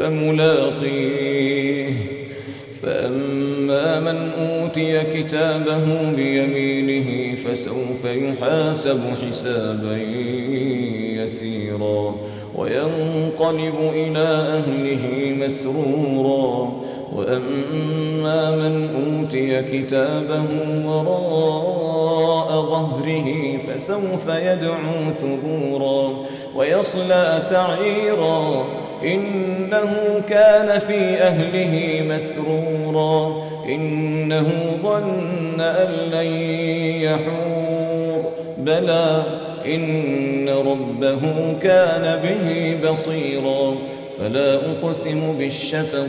فملاقيه. فأما من أوتي كتابه بيمينه فسوف يحاسب حسابا يسيرا وينقلب إلى أهله مسرورا. وأما من أوتي كتابه وراء ظهره فسوف يدعو ثبورا ويصلى سعيرا إنه كان في أهله مسرورا إنه ظن أن لن يحور بلى إن ربه كان به بصيرا فلا أقسم بالشفق